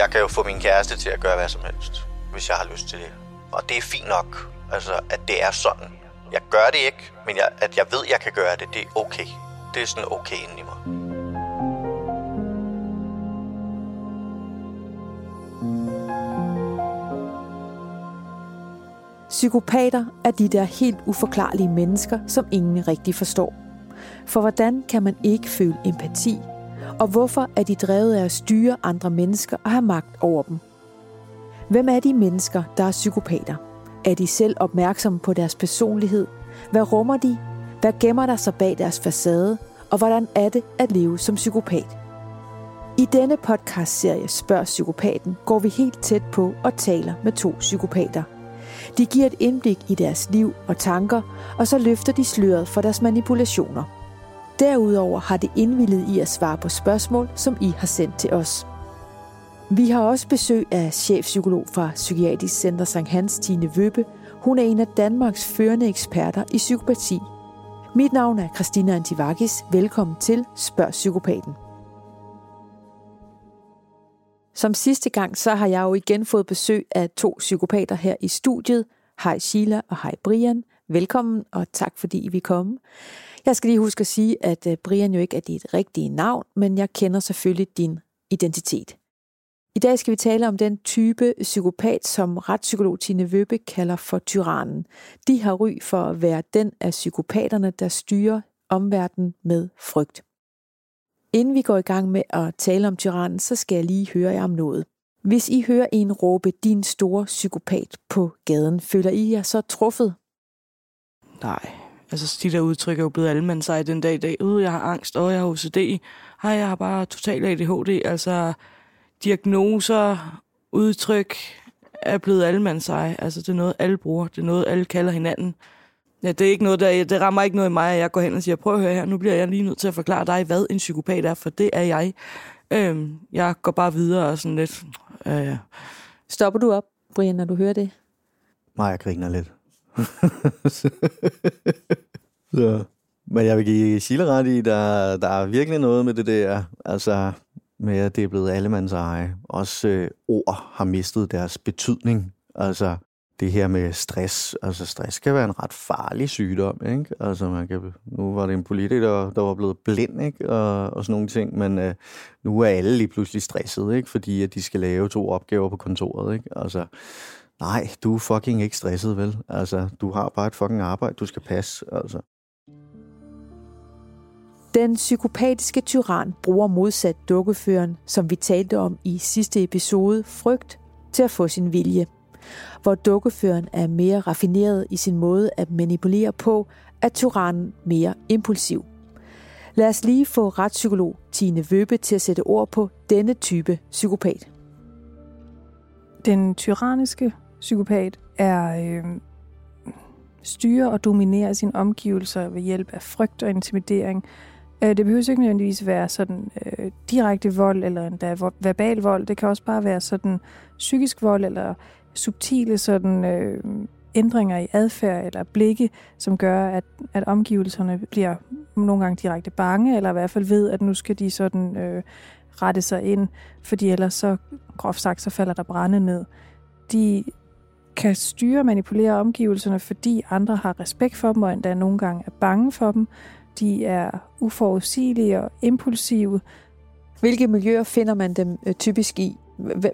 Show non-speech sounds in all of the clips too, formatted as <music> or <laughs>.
Jeg kan jo få min kæreste til at gøre hvad som helst, hvis jeg har lyst til det. Og det er fint nok, altså, at det er sådan. Jeg gør det ikke, men jeg, at jeg ved, at jeg kan gøre det, det er okay. Det er sådan okay inden i mig. Psykopater er de der helt uforklarlige mennesker, som ingen rigtig forstår. For hvordan kan man ikke føle empati? Og hvorfor er de drevet af at styre andre mennesker og have magt over dem? Hvem er de mennesker, der er psykopater? Er de selv opmærksomme på deres personlighed? Hvad rummer de? Hvad gemmer der sig bag deres facade? Og hvordan er det at leve som psykopat? I denne podcast-serie Spørg Psykopaten går vi helt tæt på og taler med to psykopater. De giver et indblik i deres liv og tanker, og så løfter de sløret for deres manipulationer. Derudover har det indvillet i at svare på spørgsmål, som I har sendt til os. Vi har også besøg af chefpsykolog fra Psykiatrisk Center St. Hans, Tine Vøbe. Hun er en af Danmarks førende eksperter i psykopati. Mit navn er Christina Antivakis. Velkommen til Spørg Psykopaten. Som sidste gang, så har jeg jo igen fået besøg af to psykopater her i studiet. Hej Sheila og hej Brian. Velkommen, og tak fordi I vil komme. Jeg skal lige huske at sige, at øh, Brian jo ikke er dit rigtige navn, men jeg kender selvfølgelig din identitet. I dag skal vi tale om den type psykopat, som retspsykolog Tine Vøbe kalder for tyrannen. De har ry for at være den af psykopaterne, der styrer omverdenen med frygt. Inden vi går i gang med at tale om tyrannen, så skal jeg lige høre jer om noget. Hvis I hører en råbe din store psykopat på gaden, føler I jer så truffet? Nej, altså de der udtryk er jo blevet allemand sig den dag i dag. Uh, jeg har angst, og jeg har OCD. Hej, jeg har bare total ADHD. Altså, diagnoser, udtryk er blevet allemand sig. Altså, det er noget, alle bruger. Det er noget, alle kalder hinanden. Ja, det er ikke noget, der, det rammer ikke noget i mig, at jeg går hen og siger, prøv at høre her, nu bliver jeg lige nødt til at forklare dig, hvad en psykopat er, for det er jeg. Øhm, jeg går bare videre og sådan lidt... Øh. Stopper du op, Brian, når du hører det? Nej, jeg griner lidt. <laughs> så. Men jeg vil give Sille ret i, der, der er virkelig noget med det der, altså med at det er blevet allemands eje. Også øh, ord har mistet deres betydning. Altså, det her med stress. Altså stress kan være en ret farlig sygdom, ikke? Altså man kan, nu var det en politiker, der var blevet blind, ikke? Og, og sådan nogle ting, men øh, nu er alle lige pludselig stresset, ikke? Fordi at de skal lave to opgaver på kontoret, ikke? Altså, nej, du er fucking ikke stresset, vel? Altså, du har bare et fucking arbejde, du skal passe, altså. Den psykopatiske tyran bruger modsat dukkeføren, som vi talte om i sidste episode, frygt til at få sin vilje – hvor dukkeføren er mere raffineret i sin måde at manipulere på, er tyrannen mere impulsiv. Lad os lige få retspsykolog Tine Vøbe til at sætte ord på denne type psykopat. Den tyranniske psykopat er øh, styre og dominere sine omgivelser ved hjælp af frygt og intimidering. Øh, det behøver ikke nødvendigvis være sådan øh, direkte vold eller endda verbal vold. Det kan også bare være sådan psykisk vold eller subtile sådan, øh, ændringer i adfærd eller blikke, som gør, at, at omgivelserne bliver nogle gange direkte bange, eller i hvert fald ved, at nu skal de sådan øh, rette sig ind, fordi ellers så, groft sagt, så falder der brænde ned. De kan styre og manipulere omgivelserne, fordi andre har respekt for dem, og endda nogle gange er bange for dem. De er uforudsigelige og impulsive. Hvilke miljøer finder man dem øh, typisk i?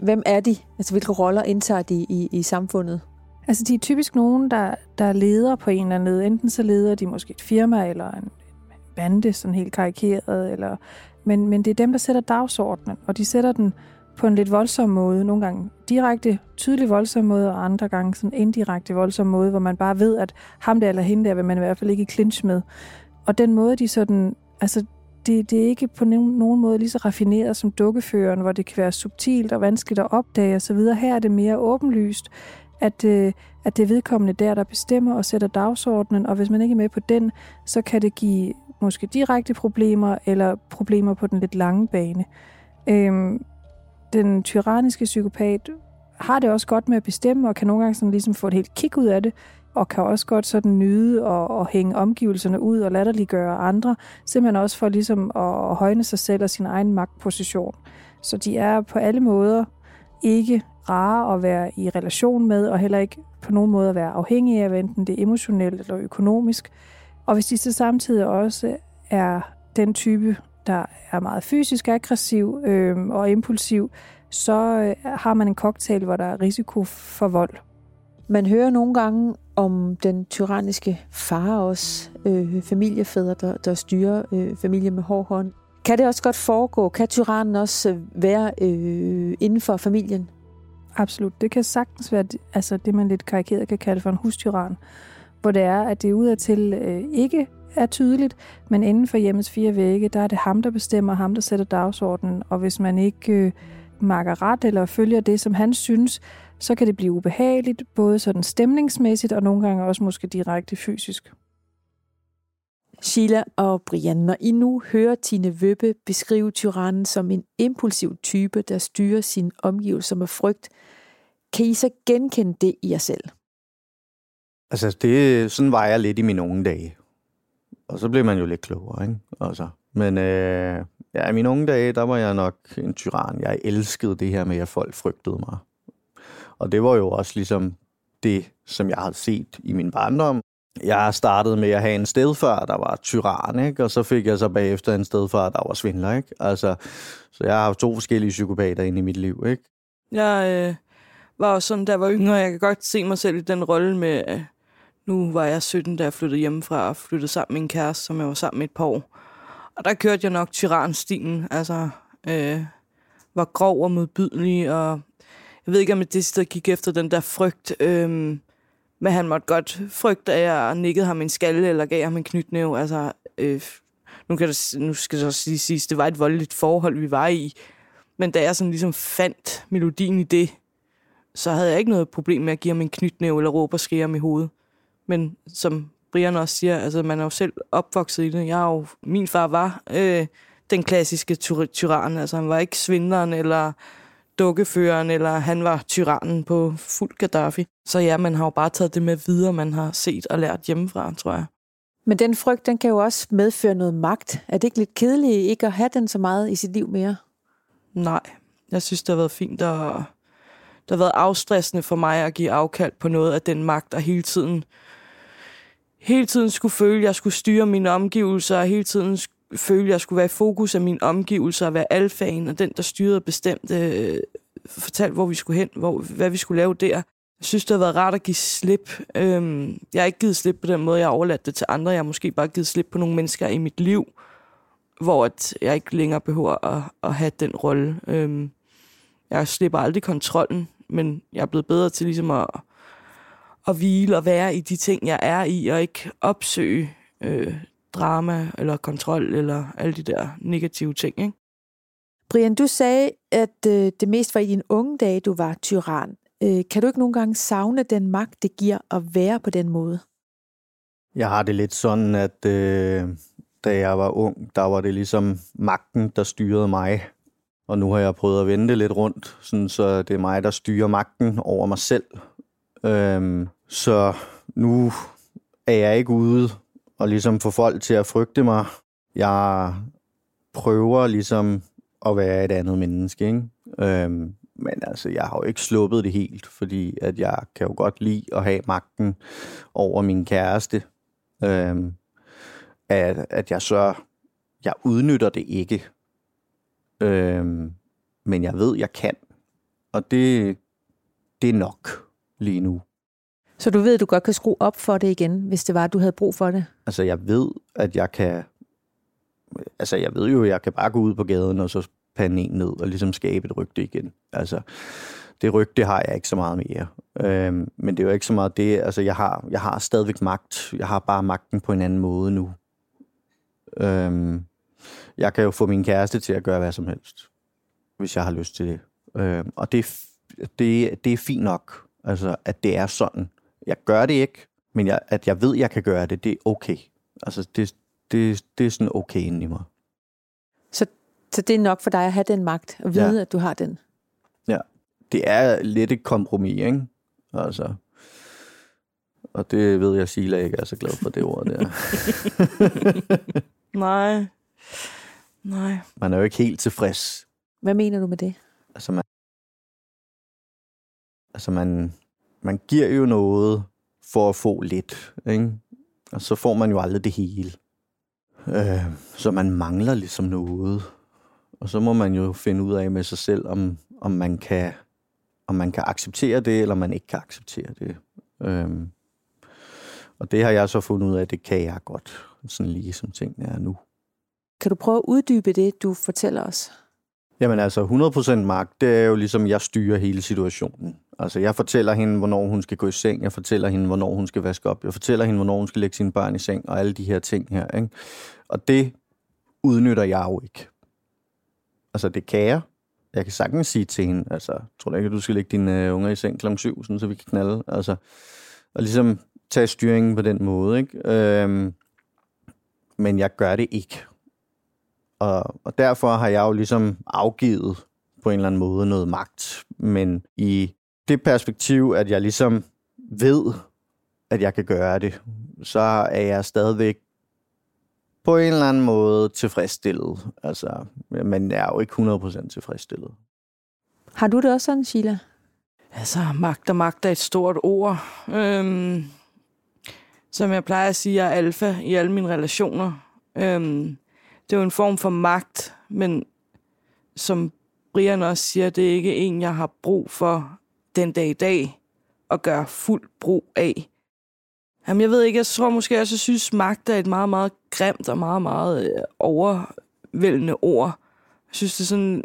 Hvem er de? Altså, hvilke roller indtager de i, i samfundet? Altså, de er typisk nogen, der, der leder på en eller anden led. Enten så leder de måske et firma eller en bande, sådan helt karikeret. Eller, men, men det er dem, der sætter dagsordenen, og de sætter den på en lidt voldsom måde. Nogle gange direkte, tydelig voldsom måde, og andre gange sådan indirekte voldsom måde, hvor man bare ved, at ham der eller hende der vil man i hvert fald ikke i clinch med. Og den måde, de sådan, altså det, det er ikke på nogen, nogen måde lige så raffineret som dukkeføren, hvor det kan være subtilt og vanskeligt at opdage osv. Her er det mere åbenlyst, at, øh, at det er vedkommende der, der bestemmer og sætter dagsordenen, og hvis man ikke er med på den, så kan det give måske direkte problemer eller problemer på den lidt lange bane. Øhm, den tyranniske psykopat har det også godt med at bestemme, og kan nogle gange sådan ligesom få et helt kick ud af det, og kan også godt sådan nyde og, og hænge omgivelserne ud og latterliggøre andre, simpelthen også for ligesom at højne sig selv og sin egen magtposition. Så de er på alle måder ikke rare at være i relation med, og heller ikke på nogen måde at være afhængige af, enten det er emotionelt eller økonomisk. Og hvis de så samtidig også er den type, der er meget fysisk aggressiv øh, og impulsiv, så øh, har man en cocktail, hvor der er risiko for vold. Man hører nogle gange om den tyranniske far også, øh, familiefædre, der, der styrer øh, familie med hård hånd. Kan det også godt foregå? Kan tyrannen også øh, være øh, inden for familien? Absolut. Det kan sagtens være altså det, man lidt karikeret kan kalde for en hustyran, hvor det er, at det udadtil øh, ikke er tydeligt, men inden for hjemmets fire vægge, der er det ham, der bestemmer, ham, der sætter dagsordenen, og hvis man ikke øh, makker ret eller følger det, som han synes, så kan det blive ubehageligt, både sådan stemningsmæssigt og nogle gange også måske direkte fysisk. Sheila og Brian, når I nu hører Tine Vøbbe beskrive tyrannen som en impulsiv type, der styrer sine omgivelser med frygt, kan I så genkende det i jer selv? Altså, det, sådan var jeg lidt i mine unge dage. Og så blev man jo lidt klogere, ikke? Altså, men øh, ja, i mine unge dage, der var jeg nok en tyran. Jeg elskede det her med, at folk frygtede mig. Og det var jo også ligesom det, som jeg havde set i min barndom. Jeg startede med at have en stedfar, der var tyran, ikke? og så fik jeg så bagefter en stedfar, der var svindler. Ikke? Altså, så jeg har haft to forskellige psykopater inde i mit liv. Ikke? Jeg øh, var også sådan, der var yngre, jeg kan godt se mig selv i den rolle med, øh, nu var jeg 17, da jeg flyttede hjemmefra og flyttede sammen med min kæreste, som jeg var sammen med et par år. Og der kørte jeg nok tyranstilen, altså øh, var grov og modbydelig, og jeg ved ikke, om det sted gik efter den der frygt, øh, men han måtte godt frygte, at jeg nikkede ham en skalle, eller gav ham en knytnæve, altså... Øh, nu, kan det, nu skal det så lige sige, det var et voldeligt forhold, vi var i. Men da jeg sådan ligesom fandt melodien i det, så havde jeg ikke noget problem med at give ham en knytnæve eller råbe og skære ham i hovedet. Men som Brian også siger, altså man er jo selv opvokset i det. Jeg er jo, min far var øh, den klassiske tyran, altså han var ikke svindleren eller dukkeføreren, eller han var tyrannen på fuld Gaddafi. Så ja, man har jo bare taget det med videre, man har set og lært hjemmefra, tror jeg. Men den frygt, den kan jo også medføre noget magt. Er det ikke lidt kedeligt ikke at have den så meget i sit liv mere? Nej, jeg synes, det har været fint at... Det har været afstressende for mig at give afkald på noget af den magt, og hele tiden hele tiden skulle føle, at jeg skulle styre mine omgivelser, og hele tiden føle, at jeg skulle være i fokus af mine omgivelser, og være alfaen, og den, der styrede bestemt, øh, fortalte, hvor vi skulle hen, hvor, hvad vi skulle lave der. Jeg synes, det har været rart at give slip. Øhm, jeg har ikke givet slip på den måde, jeg har overladt det til andre. Jeg har måske bare givet slip på nogle mennesker i mit liv, hvor at jeg ikke længere behøver at, at have den rolle. Øhm, jeg slipper aldrig kontrollen, men jeg er blevet bedre til ligesom at, at hvile og være i de ting, jeg er i, og ikke opsøge øh, drama eller kontrol eller alle de der negative ting. Ikke? Brian, du sagde, at øh, det mest var i dine unge dage, du var tyran. Øh, kan du ikke nogle gange savne den magt, det giver at være på den måde? Jeg har det lidt sådan, at øh, da jeg var ung, der var det ligesom magten, der styrede mig. Og nu har jeg prøvet at vende det lidt rundt, sådan, så det er mig, der styrer magten over mig selv. Øhm, så nu er jeg ikke ude og ligesom få folk til at frygte mig. Jeg prøver ligesom at være et andet menneske, ikke? Øhm, men altså, jeg har jo ikke sluppet det helt, fordi at jeg kan jo godt lide at have magten over min kæreste. Øhm, at, at jeg så, jeg udnytter det ikke. Øhm, men jeg ved, jeg kan. Og det, det er nok lige nu. Så du ved, at du godt kan skrue op for det igen, hvis det var, at du havde brug for det? Altså, jeg ved, at jeg kan... Altså, jeg ved jo, at jeg kan bare gå ud på gaden og så pande en ned og ligesom skabe et rygte igen. Altså, det rygte har jeg ikke så meget mere. Øhm, men det er jo ikke så meget det. Altså, jeg har, jeg har stadigvæk magt. Jeg har bare magten på en anden måde nu. Øhm, jeg kan jo få min kæreste til at gøre hvad som helst, hvis jeg har lyst til det. Øhm, og det, det, det er fint nok, altså, at det er sådan. Jeg gør det ikke, men jeg, at jeg ved, at jeg kan gøre det, det er okay. Altså, det, det, det er sådan okay inde i mig. Så, så det er nok for dig at have den magt, og vide, ja. at du har den? Ja. Det er lidt et kompromis, ikke? Altså, og det ved jeg, Sila ikke er så glad for det ord der. <laughs> Nej. Nej. Man er jo ikke helt tilfreds. Hvad mener du med det? Altså, man, altså man, man giver jo noget for at få lidt, ikke? Og så får man jo aldrig det hele. Øh, så man mangler ligesom noget. Og så må man jo finde ud af med sig selv, om, om, man, kan, om man kan acceptere det, eller man ikke kan acceptere det. Øh, og det har jeg så fundet ud af, at det kan jeg godt, sådan lige som tingene er nu. Kan du prøve at uddybe det, du fortæller os? Jamen altså, 100% magt, det er jo ligesom, jeg styrer hele situationen. Altså, jeg fortæller hende, hvornår hun skal gå i seng. Jeg fortæller hende, hvornår hun skal vaske op. Jeg fortæller hende, hvornår hun skal lægge sine børn i seng, og alle de her ting her. Ikke? Og det udnytter jeg jo ikke. Altså, det kan jeg. Jeg kan sagtens sige til hende, altså, tror du ikke, at du skal lægge dine uh, unger i seng kl. 7, sådan, så vi kan knalde? Altså, og ligesom tage styringen på den måde, ikke? Øhm, men jeg gør det ikke. Og, og derfor har jeg jo ligesom afgivet på en eller anden måde noget magt. Men i det perspektiv, at jeg ligesom ved, at jeg kan gøre det, så er jeg stadigvæk på en eller anden måde tilfredsstillet. Altså, men jeg er jo ikke 100% tilfredsstillet. Har du det også sådan, Sheila? Altså, magt og magt er et stort ord. Øhm, som jeg plejer at sige, jeg er alfa i alle mine relationer. Øhm, det er jo en form for magt, men som Brian også siger, det er ikke en, jeg har brug for den dag i dag at gøre fuld brug af. Jamen, jeg ved ikke, jeg tror måske også, jeg synes, magt er et meget, meget grimt og meget, meget øh, overvældende ord. Jeg synes, det er sådan,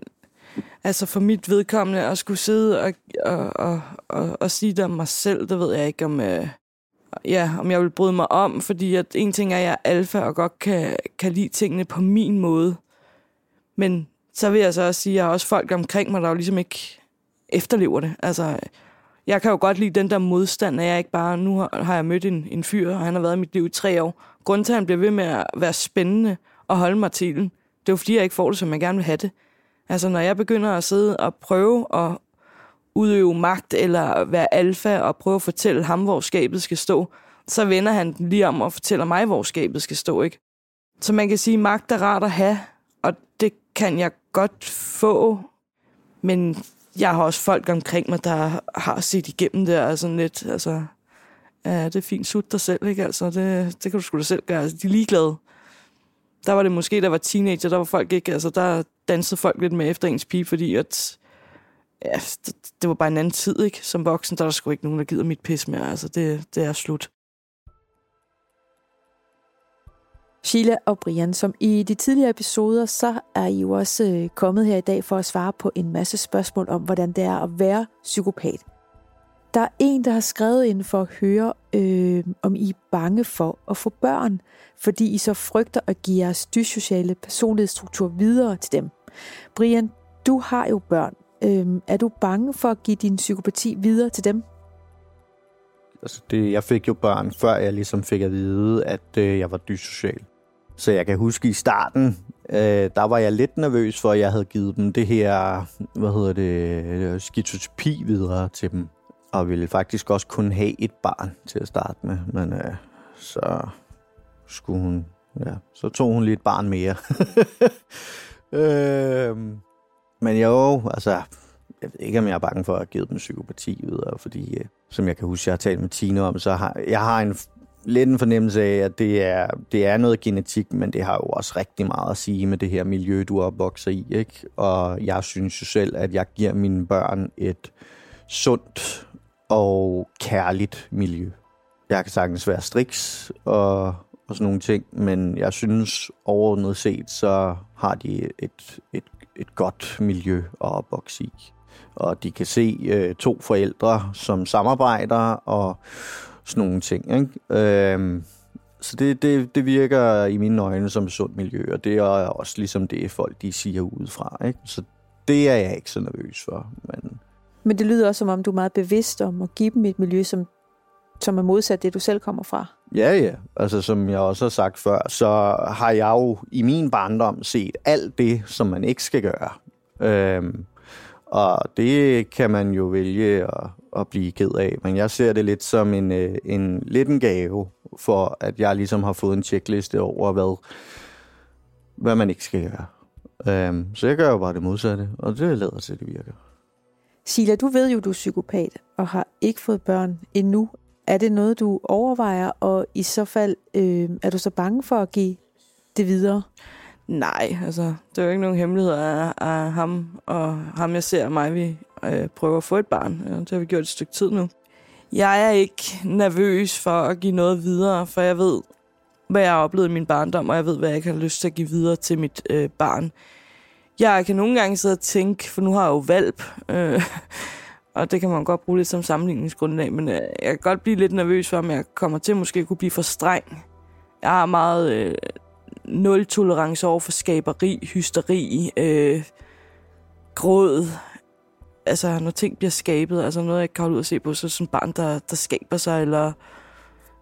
altså for mit vedkommende, at skulle sidde og, og, og, og, og sige det om mig selv, det ved jeg ikke, om, øh, ja, om jeg vil bryde mig om, fordi at en ting er, at jeg er alfa og godt kan, kan lide tingene på min måde. Men så vil jeg så også sige, at jeg har også folk omkring mig, der jo ligesom ikke efterlever det. Altså, jeg kan jo godt lide den der modstand, at jeg ikke bare, nu har, har jeg mødt en, en fyr, og han har været i mit liv i tre år. Grunden til, at han bliver ved med at være spændende og holde mig til den, det er jo fordi, jeg ikke får det, som jeg gerne vil have det. Altså, når jeg begynder at sidde og prøve at udøve magt eller være alfa og prøve at fortælle ham, hvor skabet skal stå, så vender han den lige om og fortæller mig, hvor skabet skal stå, ikke? Så man kan sige, at magt er rart at have, og det kan jeg godt få, men jeg har også folk omkring mig, der har set igennem det, og sådan lidt, altså, ja, det er fint, sut dig selv, ikke? Altså, det, det kan du sgu da selv gøre. Altså, de er ligeglade. Der var det måske, der var teenager, der var folk ikke, altså, der dansede folk lidt med efter ens pige, fordi at, ja, det, det var bare en anden tid, ikke? Som voksen, der er der sgu ikke nogen, der gider mit pis mere. Altså, det, det er slut. Sheila og Brian, som i de tidligere episoder, så er I jo også øh, kommet her i dag for at svare på en masse spørgsmål om, hvordan det er at være psykopat. Der er en, der har skrevet ind for at høre, øh, om I er bange for at få børn, fordi I så frygter at give jeres dyssociale personlighedsstruktur videre til dem. Brian, du har jo børn. Øh, er du bange for at give din psykopati videre til dem? Altså det, jeg fik jo børn, før jeg ligesom fik at vide, at øh, jeg var dyssocial. Så jeg kan huske i starten, øh, der var jeg lidt nervøs for, at jeg havde givet dem det her, hvad hedder det, øh, skizotypi videre til dem. Og ville faktisk også kun have et barn til at starte med. Men øh, så skulle hun, ja, så tog hun lige et barn mere. <laughs> øh, men jo, altså, jeg ved ikke, om jeg er bange for at give dem psykopati videre, fordi, øh, som jeg kan huske, jeg har talt med Tine om, så har jeg har en lidt en fornemmelse af, at det er, det er noget genetik, men det har jo også rigtig meget at sige med det her miljø, du opvokser i. Ikke? Og jeg synes jo selv, at jeg giver mine børn et sundt og kærligt miljø. Jeg kan sagtens være striks og, og sådan nogle ting, men jeg synes overordnet set, så har de et, et, et godt miljø at opvokse i. Og de kan se øh, to forældre, som samarbejder og sådan nogle ting. Ikke? Øhm, så det, det, det virker i mine øjne som et sundt miljø, og det er også ligesom det, folk de siger udefra. Ikke? Så det er jeg ikke så nervøs for. Men... men det lyder også, som om du er meget bevidst om at give dem et miljø, som, som er modsat det, du selv kommer fra. Ja, ja. Altså, som jeg også har sagt før, så har jeg jo i min barndom set alt det, som man ikke skal gøre. Øhm, og det kan man jo vælge at, at blive ked af. Men jeg ser det lidt som en, øh, en lidt en gave, for at jeg ligesom har fået en checkliste over, hvad, hvad man ikke skal gøre. Um, så jeg gør jo bare det modsatte, og det lader til, at det virker. Sila, du ved jo, du er psykopat og har ikke fået børn endnu. Er det noget, du overvejer, og i så fald øh, er du så bange for at give det videre? Nej, altså, det er jo ikke nogen hemmelighed af, af ham og ham, jeg ser mig, vi øh, prøver at få et barn. Ja, det har vi gjort et stykke tid nu. Jeg er ikke nervøs for at give noget videre, for jeg ved, hvad jeg har oplevet i min barndom, og jeg ved, hvad jeg ikke har lyst til at give videre til mit øh, barn. Jeg kan nogle gange sidde og tænke, for nu har jeg jo valp, øh, <laughs> og det kan man godt bruge lidt som sammenligningsgrundlag, men øh, jeg kan godt blive lidt nervøs for, om jeg kommer til måske at kunne blive for streng. Jeg har meget øh, nul tolerance over for skaberi, hysteri, øh, gråd. Altså, når ting bliver skabet, altså noget, jeg ikke kan holde ud at se på, så sådan barn, der, der skaber sig, eller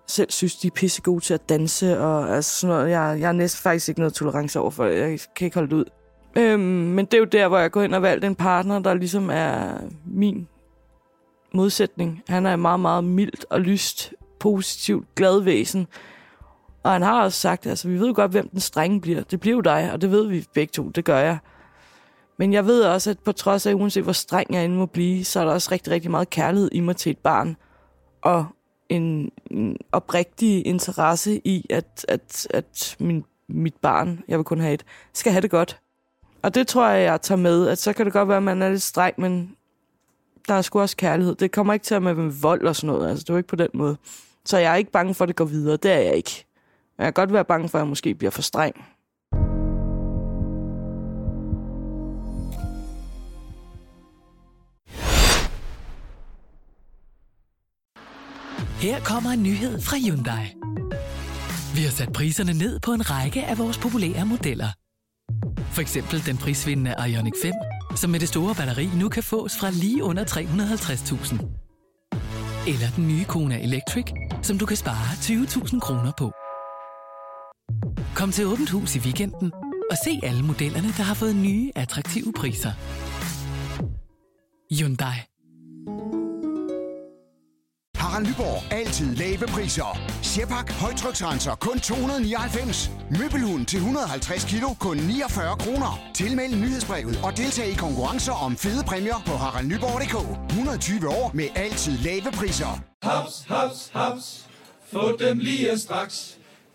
selv synes, de er pisse gode til at danse, og altså sådan noget. Jeg, jeg har næsten faktisk ikke noget tolerance over for det. Jeg kan ikke holde det ud. Øhm, men det er jo der, hvor jeg går ind og valgte en partner, der ligesom er min modsætning. Han er meget, meget mildt og lyst, positivt, glad væsen. Og han har også sagt, altså vi ved godt, hvem den strenge bliver. Det bliver jo dig, og det ved vi begge to, det gør jeg. Men jeg ved også, at på trods af, uanset hvor streng jeg end må blive, så er der også rigtig, rigtig meget kærlighed i mig til et barn. Og en, en oprigtig interesse i, at, at, at min, mit barn, jeg vil kun have et, skal have det godt. Og det tror jeg, jeg tager med, at så kan det godt være, at man er lidt streng, men der er sgu også kærlighed. Det kommer ikke til at med, med vold og sådan noget. Altså, det er jo ikke på den måde. Så jeg er ikke bange for, at det går videre. Det er jeg ikke. Jeg kan godt være bange for, at jeg måske bliver for streng. Her kommer en nyhed fra Hyundai. Vi har sat priserne ned på en række af vores populære modeller. For eksempel den prisvindende Ioniq 5, som med det store batteri nu kan fås fra lige under 350.000. Eller den nye Kona Electric, som du kan spare 20.000 kroner på. Kom til Åbent Hus i weekenden og se alle modellerne, der har fået nye, attraktive priser. Hyundai. Harald Nyborg. Altid lave priser. Sjehpak. Højtryksrenser. Kun 299. Møbelhund til 150 kilo. Kun 49 kroner. Tilmeld nyhedsbrevet og deltag i konkurrencer om fede præmier på haraldnyborg.dk. 120 år med altid lave priser. Haps, haps, haps. Få dem lige straks.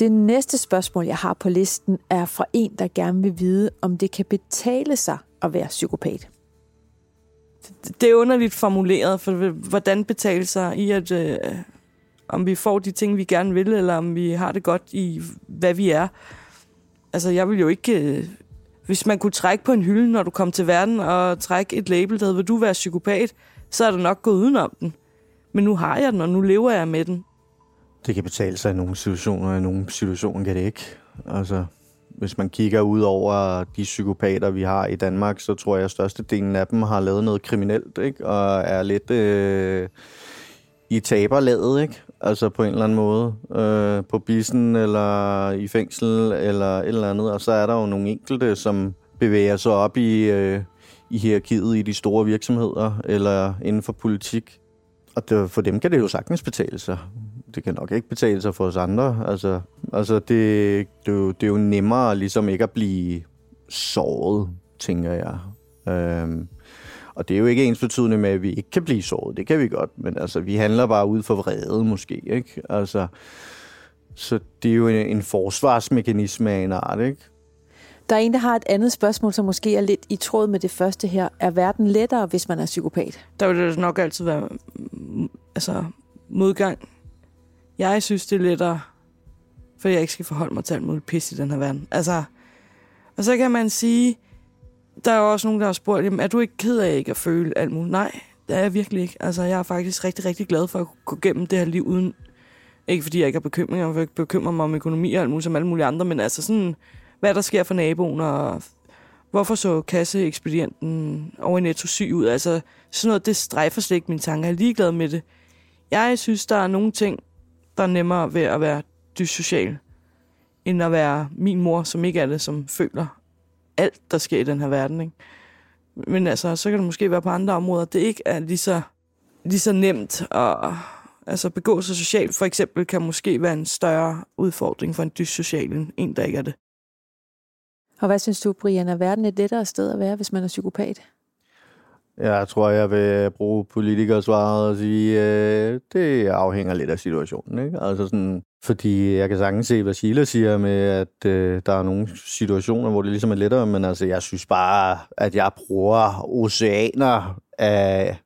Det næste spørgsmål, jeg har på listen, er fra en, der gerne vil vide, om det kan betale sig at være psykopat. Det er underligt formuleret, for hvordan betale sig i, at øh, om vi får de ting, vi gerne vil, eller om vi har det godt i, hvad vi er. Altså, jeg vil jo ikke... Øh, hvis man kunne trække på en hylde, når du kom til verden, og trække et label, der hedder, vil du være psykopat, så er der nok gået udenom den. Men nu har jeg den, og nu lever jeg med den. Det kan betale sig i nogle situationer, og i nogle situationer kan det ikke. Altså, hvis man kigger ud over de psykopater, vi har i Danmark, så tror jeg, at størstedelen af dem har lavet noget kriminelt, ikke? Og er lidt øh, i taberlaget, ikke? Altså på en eller anden måde. Øh, på bissen, eller i fængsel, eller et eller andet. Og så er der jo nogle enkelte, som bevæger sig op i, øh, i hierarkiet i de store virksomheder, eller inden for politik. Og det, for dem kan det jo sagtens betale sig det kan nok ikke betale sig for os andre. Altså, altså det, det, er jo, det er jo nemmere ligesom ikke at blive såret, tænker jeg. Øhm, og det er jo ikke ens betydende med, at vi ikke kan blive såret. Det kan vi godt, men altså, vi handler bare ud for vrede måske, ikke? Altså, så det er jo en, en forsvarsmekanisme af en art, ikke? Der er en, der har et andet spørgsmål, som måske er lidt i tråd med det første her. Er verden lettere, hvis man er psykopat? Der vil det nok altid være mm, altså, modgang jeg synes, det er lettere, fordi jeg ikke skal forholde mig til alt muligt pis i den her verden. Altså, og så kan man sige, der er jo også nogen, der har spurgt, jamen, er du ikke ked af ikke at føle alt muligt? Nej, det er jeg virkelig ikke. Altså, jeg er faktisk rigtig, rigtig glad for at gå gennem det her liv uden... Ikke fordi jeg ikke har bekymringer, for jeg bekymrer mig om økonomi og alt muligt som alle mulige andre, men altså sådan hvad der sker for naboen, og hvorfor så kasseekspedienten over i Netto syg ud. Altså, sådan noget, det strejfer slet ikke mine tanker. Jeg er ligeglad med det. Jeg synes, der er nogle ting, der er nemmere ved at være dyssocial, end at være min mor, som ikke er det, som føler alt, der sker i den her verden. Ikke? Men altså, så kan det måske være på andre områder, det ikke er lige så, lige så nemt at altså begå sig socialt. For eksempel kan måske være en større udfordring for en dyssocial end en, der ikke er det. Og hvad synes du, Brian, er verden et lettere sted at være, hvis man er psykopat? Jeg tror, jeg vil bruge politikersvaret og sige, øh, det afhænger lidt af situationen. Ikke? Altså sådan, fordi jeg kan sagtens se, hvad Sheila siger med, at øh, der er nogle situationer, hvor det ligesom er lettere, men altså, jeg synes bare, at jeg bruger oceaner af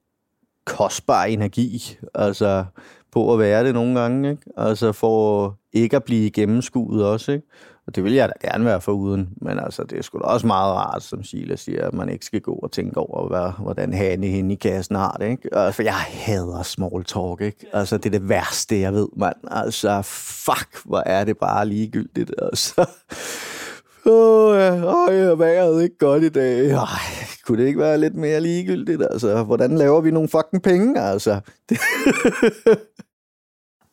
kostbar energi, altså på at være det nogle gange, ikke? altså for ikke at blive gennemskuet også, ikke? Og det vil jeg da gerne være for uden, men altså, det er sgu da også meget rart, som Sheila siger, at man ikke skal gå og tænke over, hvad, hvordan Hanne hende i kassen har det, ikke? For jeg hader small talk, ikke? Altså, det er det værste, jeg ved, mand. Altså, fuck, hvor er det bare ligegyldigt, altså. Åh, oh, ja, oh, ja, vejret ikke godt i dag. Ej, kunne det ikke være lidt mere ligegyldigt? Altså, hvordan laver vi nogle fucking penge? Altså, <laughs>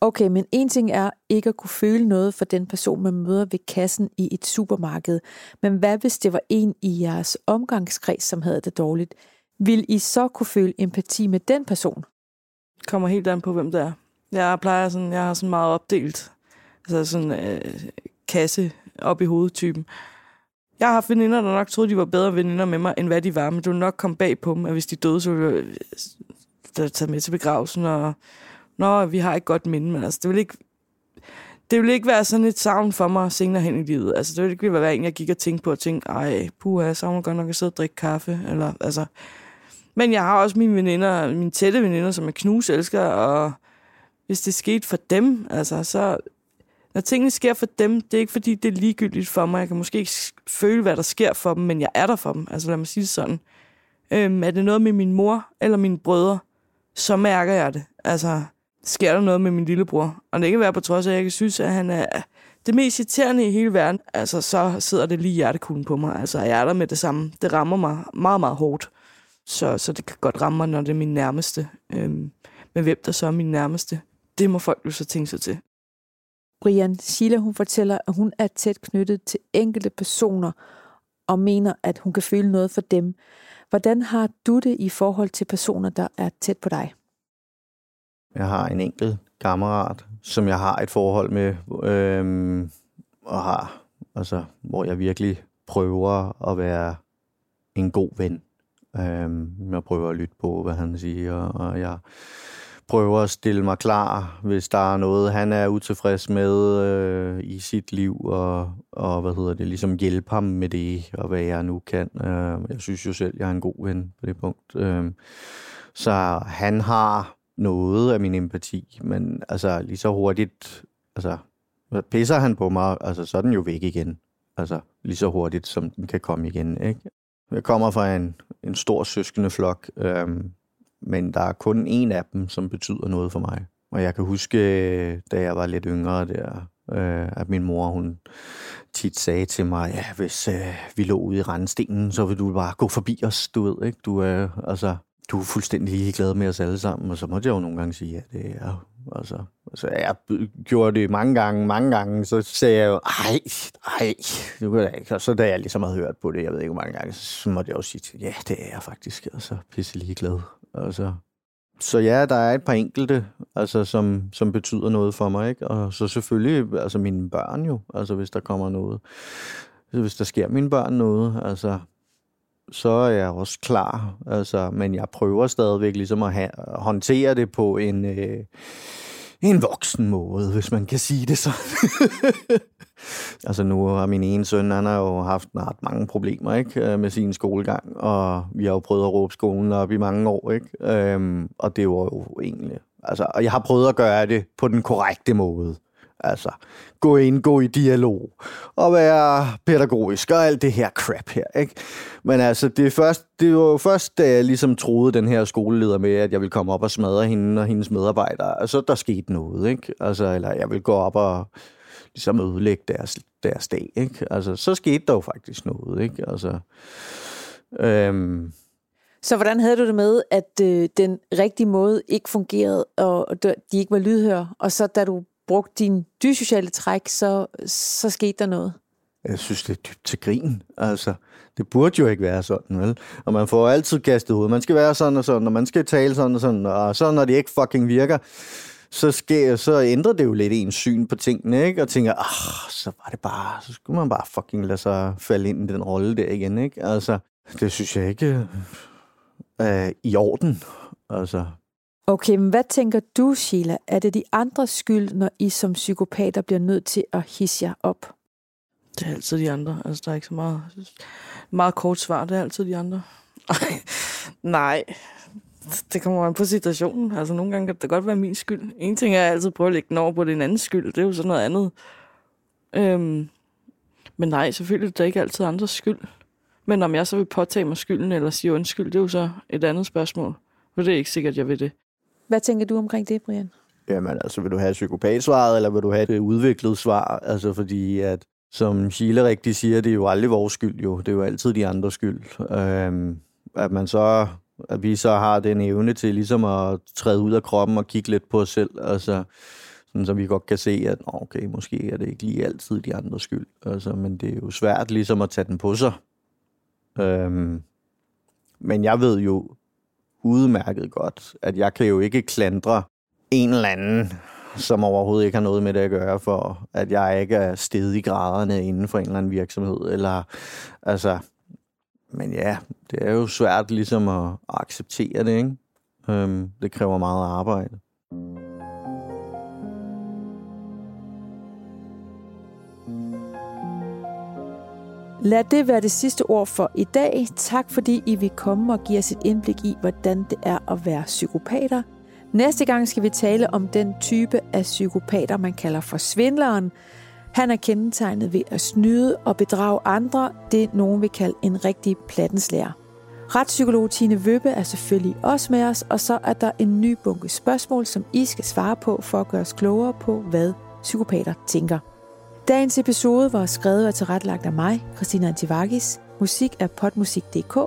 Okay, men en ting er ikke at kunne føle noget for den person, man møder ved kassen i et supermarked. Men hvad hvis det var en i jeres omgangskreds, som havde det dårligt? Vil I så kunne føle empati med den person? Det kommer helt an på, hvem det er. Jeg plejer sådan, jeg har sådan meget opdelt, altså sådan øh, kasse op i hovedtypen. Jeg har haft veninder, der nok troede, de var bedre veninder med mig, end hvad de var, men du nok komme bag på dem, at hvis de døde, så ville jeg øh, tage med til begravelsen og nå, vi har et godt minde, men altså, det vil ikke, det vil ikke være sådan et savn for mig senere hen i livet. Altså, det vil ikke være en, jeg gik og tænkte på og tænkte, ej, puha, jeg savner godt nok at sidde og drikke kaffe. Eller, altså. Men jeg har også mine veninder, mine tætte veninder, som jeg elsker, og hvis det skete for dem, altså, så... Når tingene sker for dem, det er ikke fordi, det er ligegyldigt for mig. Jeg kan måske ikke føle, hvad der sker for dem, men jeg er der for dem. Altså lad mig sige det sådan. Øhm, er det noget med min mor eller mine brødre, så mærker jeg det. Altså, sker der noget med min lillebror. Og det kan være på trods af, at jeg kan synes, at han er det mest irriterende i hele verden. Altså, så sidder det lige hjertekuglen på mig. Altså, jeg er der med det samme. Det rammer mig meget, meget hårdt. Så, så det kan godt ramme mig, når det er min nærmeste. Øhm, men hvem der så er min nærmeste, det må folk jo så tænke sig til. Brian, Sheila, hun fortæller, at hun er tæt knyttet til enkelte personer, og mener, at hun kan føle noget for dem. Hvordan har du det i forhold til personer, der er tæt på dig? Jeg har en enkelt kammerat, som jeg har et forhold med, øhm, og har, altså, hvor jeg virkelig prøver at være en god ven. Øhm, jeg prøver at lytte på, hvad han siger, og jeg prøver at stille mig klar, hvis der er noget, han er utilfreds med øh, i sit liv, og, og hvad hedder det, ligesom hjælpe ham med det, og hvad jeg nu kan. Øh, jeg synes jo selv, jeg er en god ven på det punkt. Øh, så han har noget af min empati, men altså lige så hurtigt, altså pisser han på mig, altså så er den jo væk igen. Altså lige så hurtigt, som den kan komme igen, ikke? Jeg kommer fra en, en stor søskende flok, øhm, men der er kun en af dem, som betyder noget for mig. Og jeg kan huske, da jeg var lidt yngre der, øh, at min mor, hun tit sagde til mig, ja, hvis øh, vi lå ude i randstenen, så vil du bare gå forbi os, du ved, ikke? Du, øh, altså, du er fuldstændig glad med os alle sammen, og så måtte jeg jo nogle gange sige, ja, det er Altså, altså, jeg gjorde det mange gange, mange gange, så sagde jeg jo, ej, ej, nu kan jeg ikke. Og så da jeg ligesom havde hørt på det, jeg ved ikke hvor mange gange, så måtte jeg jo sige til, ja, det er jeg faktisk, altså, pisse glad. Altså, så ja, der er et par enkelte, altså, som, som betyder noget for mig, ikke? Og så selvfølgelig, altså mine børn jo, altså hvis der kommer noget, hvis der sker mine børn noget, altså, så er jeg også klar. Altså, men jeg prøver stadigvæk ligesom at ha- håndtere det på en, øh, en voksen måde, hvis man kan sige det så. <laughs> altså nu har min ene søn, han har jo haft ret mange problemer ikke, øh, med sin skolegang, og vi har jo prøvet at råbe skolen op i mange år, ikke? Øhm, og det var jo egentlig... Altså, og jeg har prøvet at gøre det på den korrekte måde. Altså, gå ind, gå i dialog, og være pædagogisk, og alt det her crap her, ikke? Men altså, det, er først, det var jo først, da jeg ligesom troede den her skoleleder med, at jeg ville komme op og smadre hende og hendes medarbejdere, altså, der skete noget, ikke? Altså, eller jeg vil gå op og ligesom ødelægge deres, deres dag. Ikke? Altså, så skete der jo faktisk noget. Ikke? Altså, øhm, Så hvordan havde du det med, at øh, den rigtige måde ikke fungerede, og de ikke var lydhør, og så da du brugte dine dysociale træk, så, så skete der noget? Jeg synes, det er dybt til grin. Altså, det burde jo ikke være sådan, vel? Og man får altid kastet ud. Man skal være sådan og sådan, og man skal tale sådan og sådan, og så når det ikke fucking virker, så, sker, så ændrer det jo lidt ens syn på tingene, ikke? Og tænker, ah, så var det bare, så skulle man bare fucking lade sig falde ind i den rolle der igen, ikke? Altså, det synes jeg ikke øh, er i orden. Altså, Okay, men hvad tænker du, Sheila? Er det de andres skyld, når I som psykopater bliver nødt til at hisse jer op? Det er altid de andre. Altså, der er ikke så meget, meget kort svar. Det er altid de andre. Nej, det kommer an på situationen. Altså, nogle gange kan det godt være min skyld. En ting er at altid prøve at lægge den over på den anden skyld. Det er jo sådan noget andet. Øhm, men nej, selvfølgelig er det ikke altid andres skyld. Men om jeg så vil påtage mig skylden eller sige undskyld, det er jo så et andet spørgsmål. For det er ikke sikkert, jeg vil det. Hvad tænker du omkring det, Brian? Jamen altså, vil du have psykopatsvaret, eller vil du have det øh, udviklede svar? Altså, fordi at, som Sheila rigtig siger, det er jo aldrig vores skyld, jo. Det er jo altid de andres skyld. Øhm, at man så, at vi så har den evne til ligesom at træde ud af kroppen og kigge lidt på os selv, altså, sådan, så vi godt kan se, at okay, måske er det ikke lige altid de andres skyld. Altså, men det er jo svært ligesom at tage den på sig. Øhm, men jeg ved jo udmærket godt, at jeg kan jo ikke klandre en eller anden, som overhovedet ikke har noget med det at gøre, for at jeg ikke er stedet i graderne inden for en eller anden virksomhed. Eller, altså, men ja, det er jo svært ligesom at acceptere det, ikke? Øhm, det kræver meget arbejde. Lad det være det sidste ord for i dag. Tak fordi I vil komme og give os et indblik i, hvordan det er at være psykopater. Næste gang skal vi tale om den type af psykopater, man kalder for svindleren. Han er kendetegnet ved at snyde og bedrage andre, det nogen vil kalde en rigtig plattenslærer. Retspsykolog Tine Vøbbe er selvfølgelig også med os, og så er der en ny bunke spørgsmål, som I skal svare på for at gøre os klogere på, hvad psykopater tænker. Dagens episode var skrevet og tilrettelagt af mig, Christina Antivakis. Musik af potmusik.dk.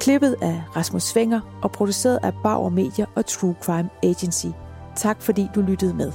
Klippet af Rasmus Svinger og produceret af Bauer Media og True Crime Agency. Tak fordi du lyttede med.